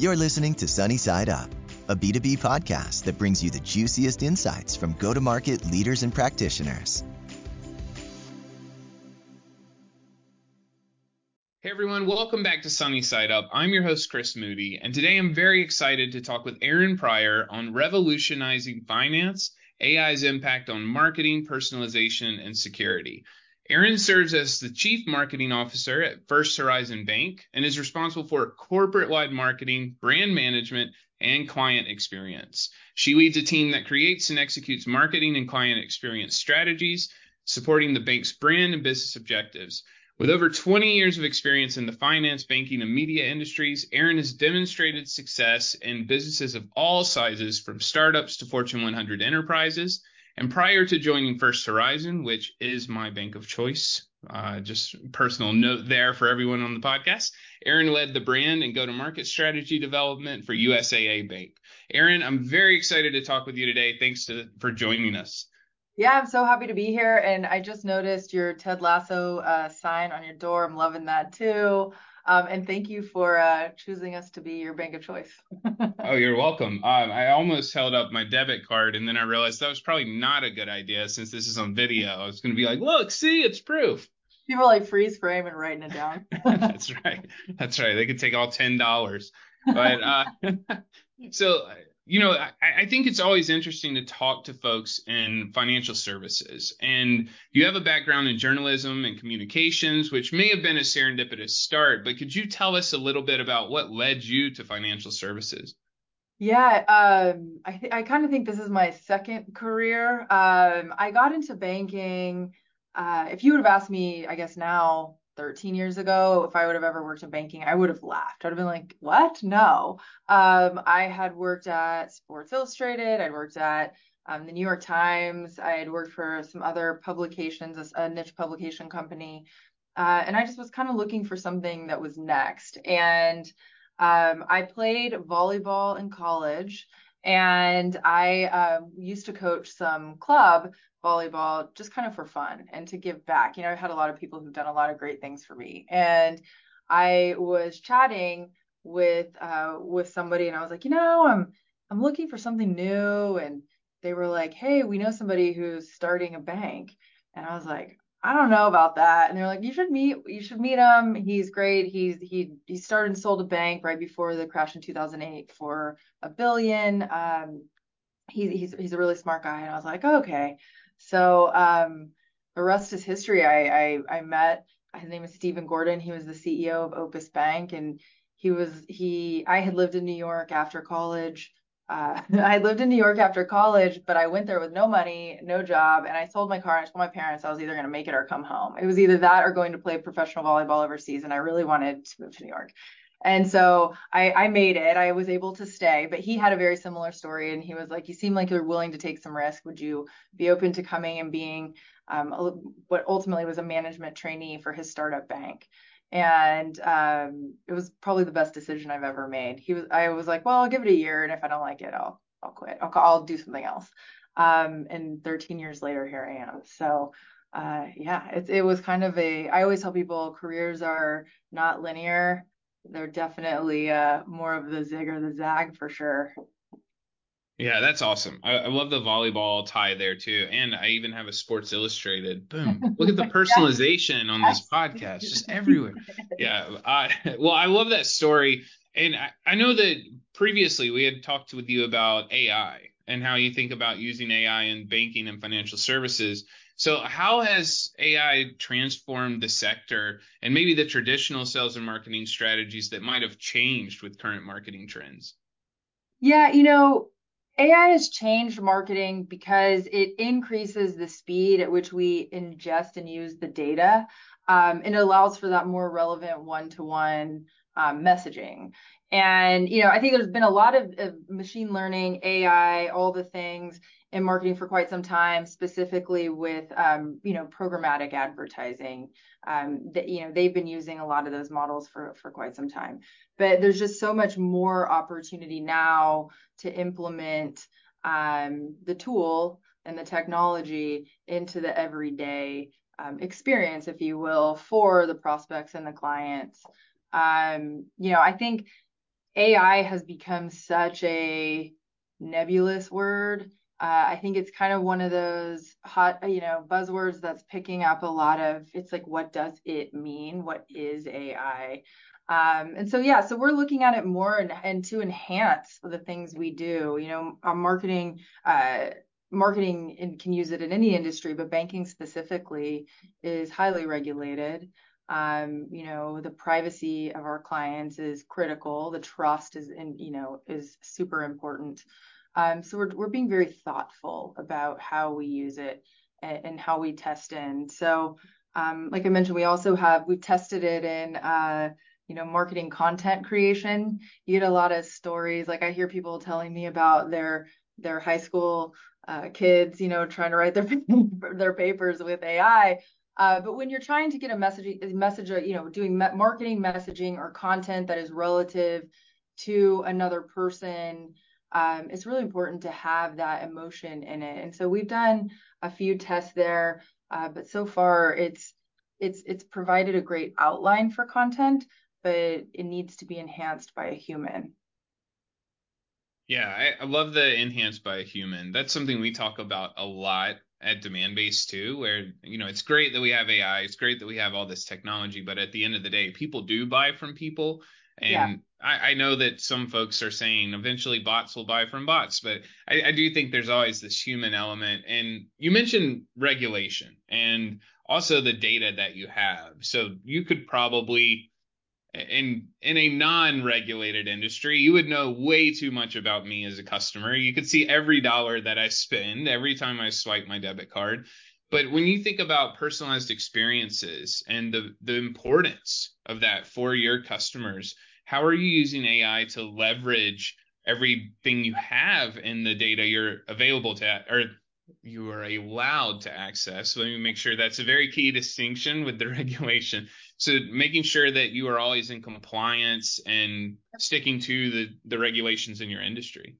You're listening to Sunny Side Up, a B2B podcast that brings you the juiciest insights from go to market leaders and practitioners. Hey everyone, welcome back to Sunny Side Up. I'm your host, Chris Moody, and today I'm very excited to talk with Erin Pryor on revolutionizing finance, AI's impact on marketing, personalization, and security. Erin serves as the Chief Marketing Officer at First Horizon Bank and is responsible for corporate wide marketing, brand management, and client experience. She leads a team that creates and executes marketing and client experience strategies, supporting the bank's brand and business objectives. With over 20 years of experience in the finance, banking, and media industries, Erin has demonstrated success in businesses of all sizes, from startups to Fortune 100 enterprises. And prior to joining First Horizon, which is my bank of choice, uh, just personal note there for everyone on the podcast, Erin led the brand and go to market strategy development for USAA Bank. Erin, I'm very excited to talk with you today. Thanks to, for joining us. Yeah, I'm so happy to be here. And I just noticed your Ted Lasso uh, sign on your door. I'm loving that too. Um, and thank you for uh, choosing us to be your bank of choice. oh, you're welcome. Um, I almost held up my debit card and then I realized that was probably not a good idea since this is on video. I was going to be like, look, see, it's proof. People like freeze frame and writing it down. That's right. That's right. They could take all $10. But uh, so you know, I, I, think it's always interesting to talk to folks in financial services. And you have a background in journalism and communications, which may have been a serendipitous start, but could you tell us a little bit about what led you to financial services? Yeah, um, I, th- I kind of think this is my second career. Um, I got into banking. Uh, if you would have asked me, I guess now, 13 years ago, if I would have ever worked in banking, I would have laughed. I'd have been like, what? No. Um, I had worked at Sports Illustrated, I'd worked at um, the New York Times, I had worked for some other publications, a, a niche publication company. Uh, and I just was kind of looking for something that was next. And um, I played volleyball in college and I um, used to coach some club volleyball just kind of for fun and to give back. You know, I've had a lot of people who've done a lot of great things for me. And I was chatting with uh, with somebody and I was like, you know, I'm I'm looking for something new. And they were like, hey, we know somebody who's starting a bank. And I was like, I don't know about that. And they're like, you should meet, you should meet him. He's great. He's he he started and sold a bank right before the crash in 2008 for a billion. Um, he's he's he's a really smart guy. And I was like, oh, okay. So um, the rest is history. I, I I met his name is Stephen Gordon. He was the CEO of Opus Bank, and he was he. I had lived in New York after college. Uh, I lived in New York after college, but I went there with no money, no job, and I sold my car. And I told my parents I was either going to make it or come home. It was either that or going to play professional volleyball overseas, and I really wanted to move to New York. And so I, I made it. I was able to stay, but he had a very similar story. And he was like, You seem like you're willing to take some risk. Would you be open to coming and being um, a, what ultimately was a management trainee for his startup bank? And um, it was probably the best decision I've ever made. He was, I was like, Well, I'll give it a year. And if I don't like it, I'll, I'll quit. I'll, I'll do something else. Um, and 13 years later, here I am. So, uh, yeah, it, it was kind of a, I always tell people careers are not linear they're definitely uh, more of the zig or the zag for sure. Yeah, that's awesome. I, I, love the volleyball tie there too, and I even have a Sports Illustrated. Boom! Look at the personalization on this podcast, just everywhere. Yeah. Well, I love that story, and I, I know that previously we had talked with you about AI and how you think about using AI in banking and financial services. So, how has AI transformed the sector and maybe the traditional sales and marketing strategies that might have changed with current marketing trends? Yeah, you know, AI has changed marketing because it increases the speed at which we ingest and use the data. Um, and it allows for that more relevant one to one messaging. And, you know, I think there's been a lot of, of machine learning, AI, all the things in marketing for quite some time, specifically with um, you know programmatic advertising. Um, that you know they've been using a lot of those models for for quite some time, but there's just so much more opportunity now to implement um, the tool and the technology into the everyday um, experience, if you will, for the prospects and the clients. Um, you know, I think AI has become such a nebulous word. Uh, I think it's kind of one of those hot, you know, buzzwords that's picking up a lot of. It's like, what does it mean? What is AI? Um, and so yeah, so we're looking at it more and, and to enhance the things we do. You know, our marketing, uh, marketing can use it in any industry, but banking specifically is highly regulated. Um, you know, the privacy of our clients is critical. The trust is, in, you know, is super important. Um, so we're we're being very thoughtful about how we use it and, how we test in. So, um, like I mentioned, we also have we've tested it in. Uh, you know marketing content creation you get a lot of stories like i hear people telling me about their their high school uh, kids you know trying to write their their papers with ai uh, but when you're trying to get a message message you know doing marketing messaging or content that is relative to another person um, it's really important to have that emotion in it and so we've done a few tests there uh, but so far it's it's it's provided a great outline for content but it needs to be enhanced by a human. Yeah, I, I love the enhanced by a human. That's something we talk about a lot at Demandbase too, where you know it's great that we have AI, it's great that we have all this technology, but at the end of the day, people do buy from people. And yeah. I, I, know that some folks are saying eventually bots will buy from bots, but I, I do think there's always this human element. And you mentioned regulation and also the data that you have. So you could probably in in a non-regulated industry, you would know way too much about me as a customer. You could see every dollar that I spend every time I swipe my debit card. But when you think about personalized experiences and the the importance of that for your customers, how are you using AI to leverage everything you have in the data you're available to or you are allowed to access. Let me make sure that's a very key distinction with the regulation. So making sure that you are always in compliance and sticking to the, the regulations in your industry.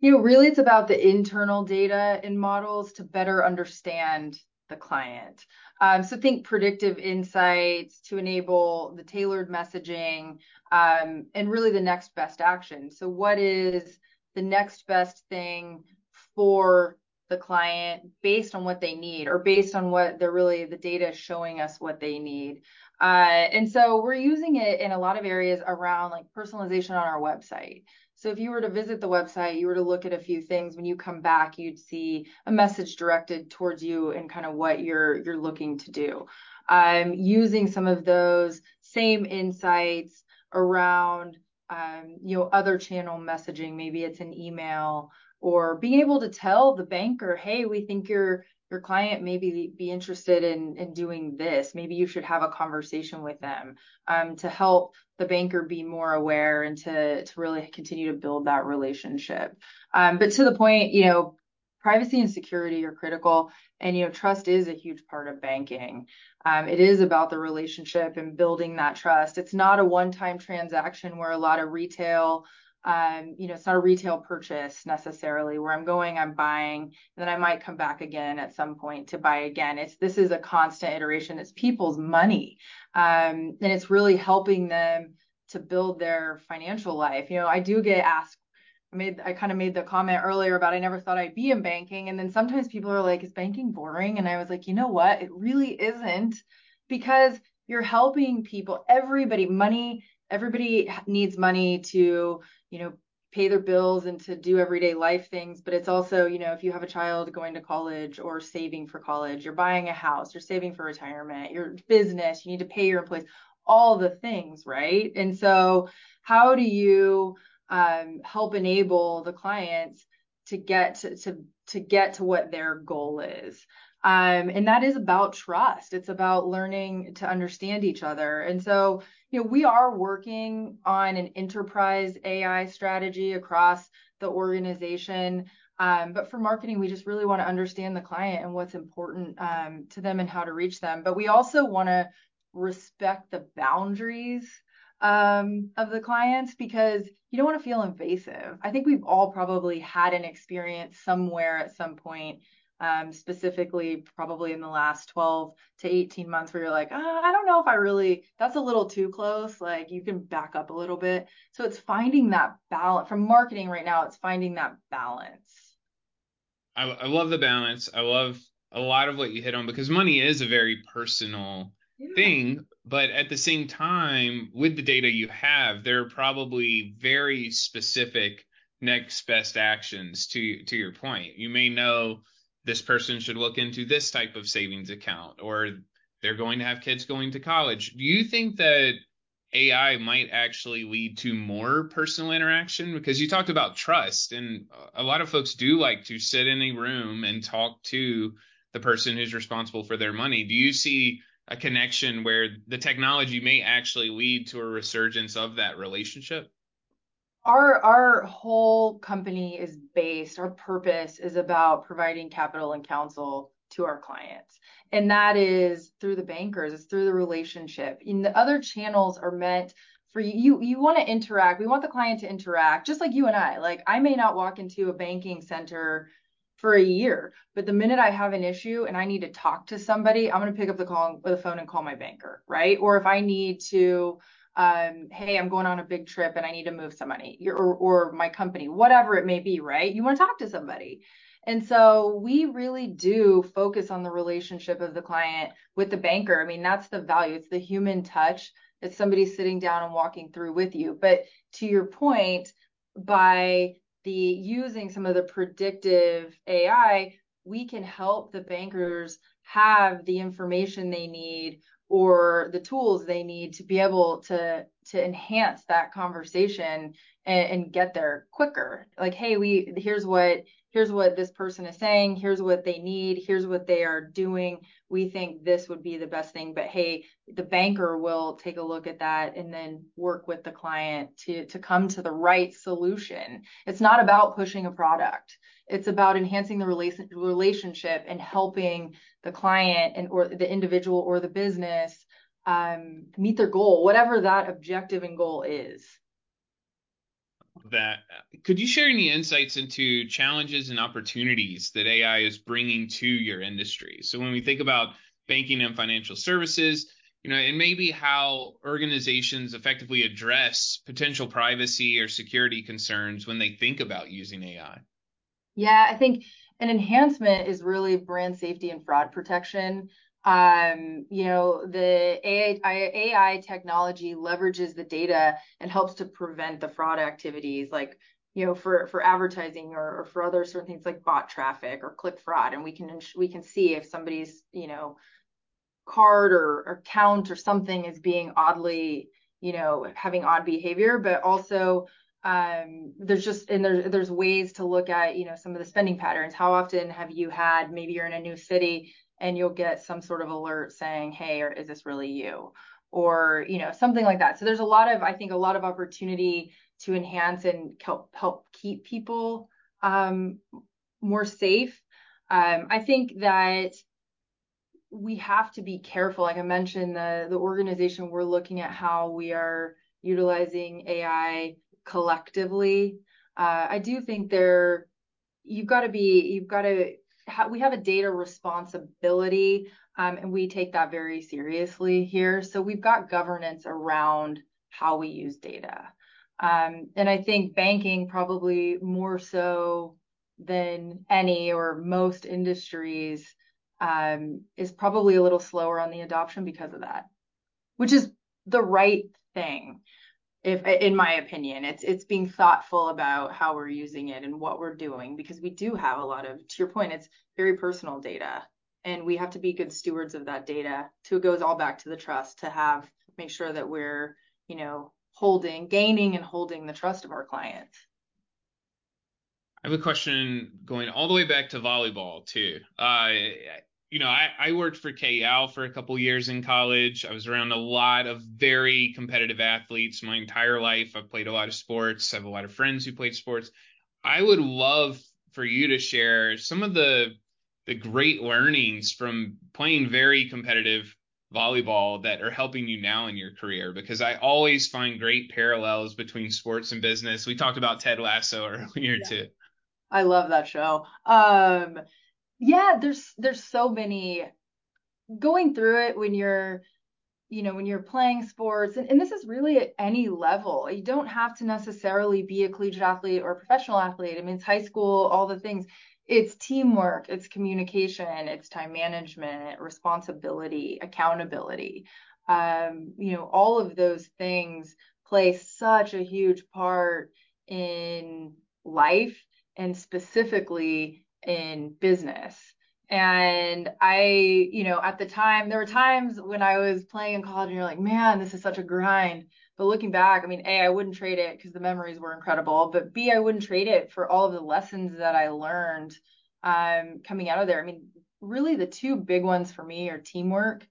You know, really it's about the internal data and models to better understand the client. Um, so think predictive insights to enable the tailored messaging um, and really the next best action. So what is the next best thing for the client based on what they need or based on what they're really the data is showing us what they need. Uh, and so we're using it in a lot of areas around like personalization on our website. So if you were to visit the website, you were to look at a few things, when you come back, you'd see a message directed towards you and kind of what you're you're looking to do. Um, using some of those same insights around um, you know other channel messaging, maybe it's an email or being able to tell the banker, hey, we think your your client may be, be interested in, in doing this. Maybe you should have a conversation with them um, to help the banker be more aware and to, to really continue to build that relationship. Um, but to the point, you know, privacy and security are critical. And, you know, trust is a huge part of banking. Um, it is about the relationship and building that trust. It's not a one time transaction where a lot of retail um, you know, it's not a retail purchase necessarily where I'm going, I'm buying, and then I might come back again at some point to buy again. It's this is a constant iteration. It's people's money, um, and it's really helping them to build their financial life. You know, I do get asked. I made I kind of made the comment earlier about I never thought I'd be in banking, and then sometimes people are like, "Is banking boring?" And I was like, you know what? It really isn't, because you're helping people. Everybody, money everybody needs money to you know pay their bills and to do everyday life things but it's also you know if you have a child going to college or saving for college you're buying a house you're saving for retirement your business you need to pay your employees all the things right? And so how do you um, help enable the clients to get to, to to get to what their goal is um, and that is about trust it's about learning to understand each other and so you know, we are working on an enterprise AI strategy across the organization. Um, but for marketing, we just really want to understand the client and what's important um, to them and how to reach them. But we also want to respect the boundaries um, of the clients because you don't want to feel invasive. I think we've all probably had an experience somewhere at some point um, specifically probably in the last 12 to 18 months where you're like, oh, I don't know if I really, that's a little too close. Like you can back up a little bit. So it's finding that balance from marketing right now, it's finding that balance. I, I love the balance. I love a lot of what you hit on because money is a very personal yeah. thing. But at the same time, with the data you have, there are probably very specific next best actions to to your point. You may know this person should look into this type of savings account or they're going to have kids going to college. Do you think that AI might actually lead to more personal interaction? Because you talked about trust, and a lot of folks do like to sit in a room and talk to the person who's responsible for their money. Do you see a connection where the technology may actually lead to a resurgence of that relationship? Our our whole company is based our purpose is about providing capital and counsel to our clients. And that is through the bankers it's through the relationship. And the other channels are meant for you you, you want to interact we want the client to interact just like you and i. Like i may not walk into a banking center for a year but the minute i have an issue and i need to talk to somebody i'm going to pick up the call the phone and call my banker right? Or if i need to um, hey, I'm going on a big trip and I need to move some money, or, or my company, whatever it may be, right? You want to talk to somebody. And so we really do focus on the relationship of the client with the banker. I mean, that's the value, it's the human touch. It's somebody sitting down and walking through with you. But to your point, by the using some of the predictive AI, we can help the bankers have the information they need or the tools they need to be able to to enhance that conversation and, and, get there quicker. Like hey we here's what here's what this person is saying. Here's what they need. Here's what they are doing. We think this would be the best thing. But hey the banker will take a look at that and then work with the client to to come to the right solution. It's not about pushing a product it's about enhancing the relation, relationship and helping the client and or the individual or the business um, meet their goal whatever that objective and goal is that could you share any insights into challenges and opportunities that AI is bringing to your industry? So when we think about banking and financial services, you know, and maybe how organizations effectively address potential privacy or security concerns when they think about using AI. Yeah, I think an enhancement is really brand safety and fraud protection. Um, you know, the AI, AI technology leverages the data and helps to prevent the fraud activities like you know for for advertising or, or, for other certain things like bot traffic or click fraud and we can we can see if somebody's you know card or, or account or something is being oddly you know having odd behavior but also um there's just and there's there's ways to look at you know some of the spending patterns how often have you had maybe you're in a new city and you'll get some sort of alert saying, hey, or is this really you? Or, you know, something like that. So there's a lot of, I think, a lot of opportunity to enhance and help help keep people um, more safe. Um, I think that we have to be careful. Like I mentioned, the the organization we're looking at how we are utilizing AI collectively. Uh, I do think there you've got to be you've got to ha- we have a data responsibility, um, and we take that very seriously here. So we've got governance around how we use data. Um, and I think banking probably more so than any or most industries um, is probably a little slower on the adoption because of that, which is the right thing if in my opinion it's it's being thoughtful about how we're using it and what we're doing because we do have a lot of to your point it's very personal data. And we have to be good stewards of that data. To it goes all back to the trust to have make sure that we're you know holding gaining and holding the trust of our clients. I have a question going all the way back to volleyball too. Uh, you know, I, I worked for Cal for a couple years in college. I was around a lot of very competitive athletes my entire life. I've played a lot of sports. I have a lot of friends who played sports. I would love for you to share some of the the great learnings from playing very competitive volleyball that are helping you now in your career because I always find great parallels between sports and business. We talked about Ted Lasso earlier yeah. too. I love that show. Um yeah, there's there's so many going through it when you're you know when you're playing sports and, and this is really at any level. You don't have to necessarily be a collegiate athlete or a professional athlete. I mean it's high school all the things. It's teamwork it's communication it's time management responsibility accountability. Um, you know all of those things play such a huge part in life and specifically in business and I, you know, at the time, there were times when I was playing in college and you're like, man, this is such a grind. But looking back, I mean, A, I wouldn't trade it because the memories were incredible. But B, I wouldn't trade it for all of the lessons that I learned um, coming out of there. I mean, really the two big ones for me are teamwork.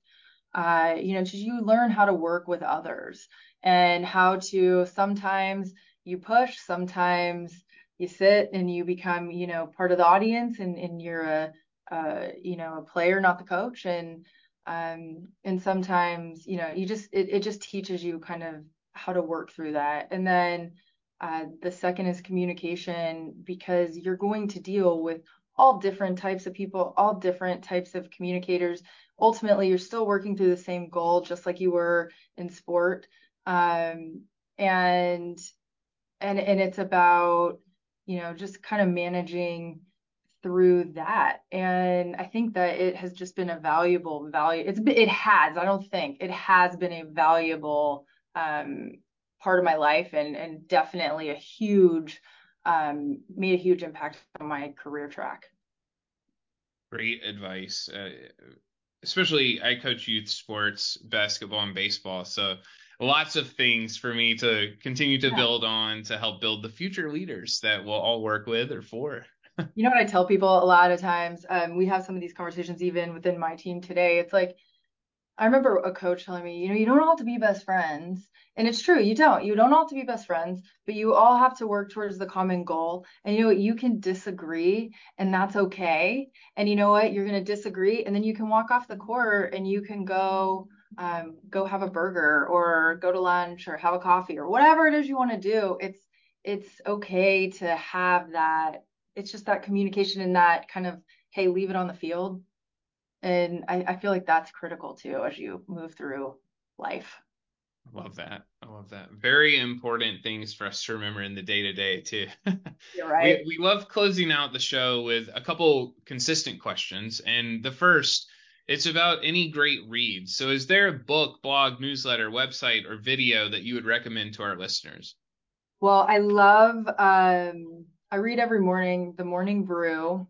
Uh, you know, you learn how to work with others and how to sometimes you push, sometimes you sit and you become, you know, part of the audience and, and you're a uh, you know, a player, not the coach. And um, and sometimes, you know, you just it, it just teaches you kind of how to work through that. And then uh, the second is communication because you're going to deal with all different types of people, all different types of communicators. Ultimately, you're still working through the same goal, just like you were in sport. Um, and and and it's about you know just kind of managing through that. And i think that it has just been a valuable value it's it has i don't think it has been a valuable um, part of my life and and definitely a huge um, made a huge impact on my career track. Great advice. Uh, especially i coach youth sports basketball and baseball so lots of things for me to continue to yeah. build on to help build the future leaders that we'll all work with or for you know what I tell people a lot of times? Um, we have some of these conversations even within my team today. It's like, I remember a coach telling me, you know, you don't all have to be best friends. And it's true, you don't. You don't all have to be best friends, but you all have to work towards the common goal. And you know what? You can disagree, and that's okay. And you know what? You're going to disagree, and then you can walk off the court and you can go um, go have a burger or go to lunch or have a coffee or whatever it is you want to do. It's it's okay to have that it's just that communication and that kind of hey leave it on the field and I, I feel like that's critical too as you move through life I love that. I love that. Very important things for us to remember in the day to day too. You're right. We, we love closing out the show with a couple consistent questions. And the first, it's about any great reads. So is there a book, blog, newsletter, website, or video that you would recommend to our listeners? Well, I love um I read every morning the Morning Brew,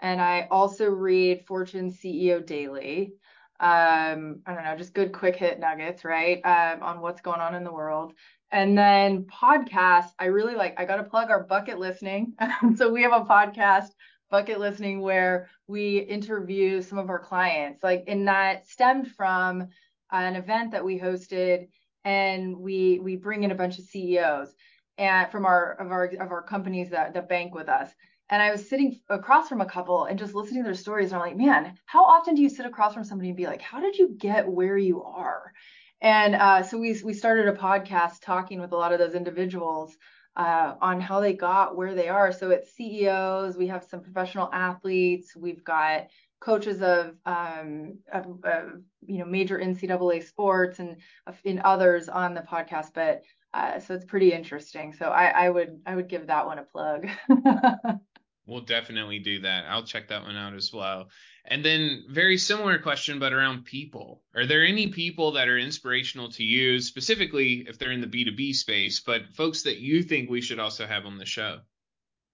and I also read Fortune CEO Daily. Um, I don't know, just good quick hit nuggets, right? Um, on what's going on in the world. And then podcasts, I really like, I got to plug our bucket listening. so we have a podcast, bucket listening, where we interview some of our clients. Like, and that stemmed from an event that we hosted, and we we bring in a bunch of CEOs and from our of our of our companies that that bank with us. And I was sitting across from a couple and just listening to their stories. And I'm like, man, how often do you sit across from somebody and be like, how did you get where you are? And uh, so we we started a podcast talking with a lot of those individuals uh, on how they got where they are. So it's CEOs, we have some professional athletes, we've got coaches of, um, of, of you know major NCAA sports and in others on the podcast. But uh, so it's pretty interesting. So I, I would I would give that one a plug. we'll definitely do that. I'll check that one out as well. And then very similar question, but around people. Are there any people that are inspirational to you, specifically if they're in the B2B space, but folks that you think we should also have on the show?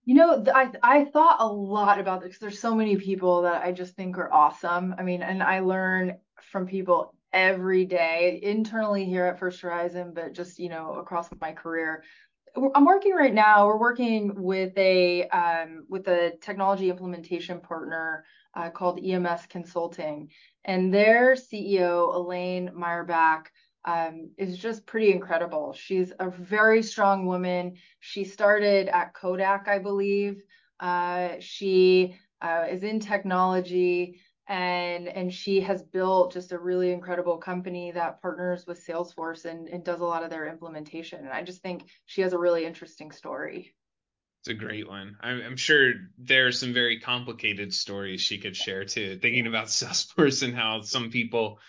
You know, I I thought a lot about this. There's so many people that I just think are awesome. I mean, and I learn from people every day internally here at First Horizon, but just, you know, across my career. I'm working right now. We're working with a um, with a technology implementation partner uh, called EMS Consulting, and their CEO Elaine Meyerbach um, is just pretty incredible. She's a very strong woman. She started at Kodak, I believe. Uh, she uh, is in technology and and she has built just a really incredible company that partners with Salesforce and, and does a lot of their implementation. And I just think she has a really interesting story. It's a great one. I'm, I'm sure there are some very complicated stories she could share too. Thinking about Salesforce and how some people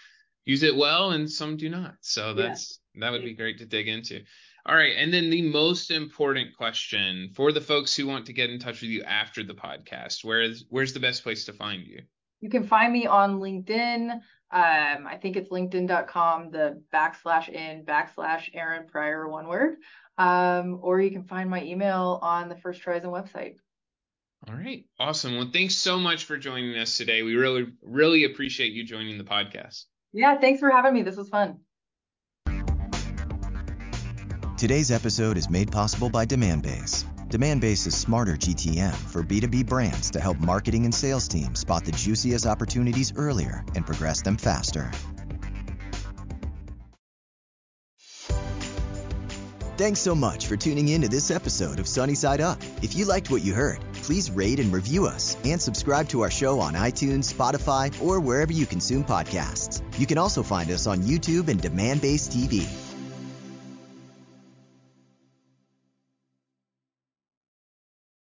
use it well and some do not. So that's yeah. that would be great to dig into. All right, and then the most important question for the folks who want to get in touch with you after the podcast, where is where's the best place to find you? You can find me on LinkedIn. Um, I think it's linkedin.com, the backslash in backslash Erin Pryor, one word. Um, or you can find my email on the First Horizon website. All right. Awesome. Well, thanks so much for joining us today. We really, really appreciate you joining the podcast. Yeah, thanks for having me. This was fun. Today's episode is made possible by Demandbase. Demandbase is smarter GTM for B2B brands to help marketing and sales teams spot the juiciest opportunities earlier and progress them faster. Thanks so much for tuning in to this episode of Sunny Side Up. If you liked what you heard, please rate and review us and subscribe to our show on iTunes, Spotify, or wherever you consume podcasts. You can also find us on YouTube and Demandbase TV.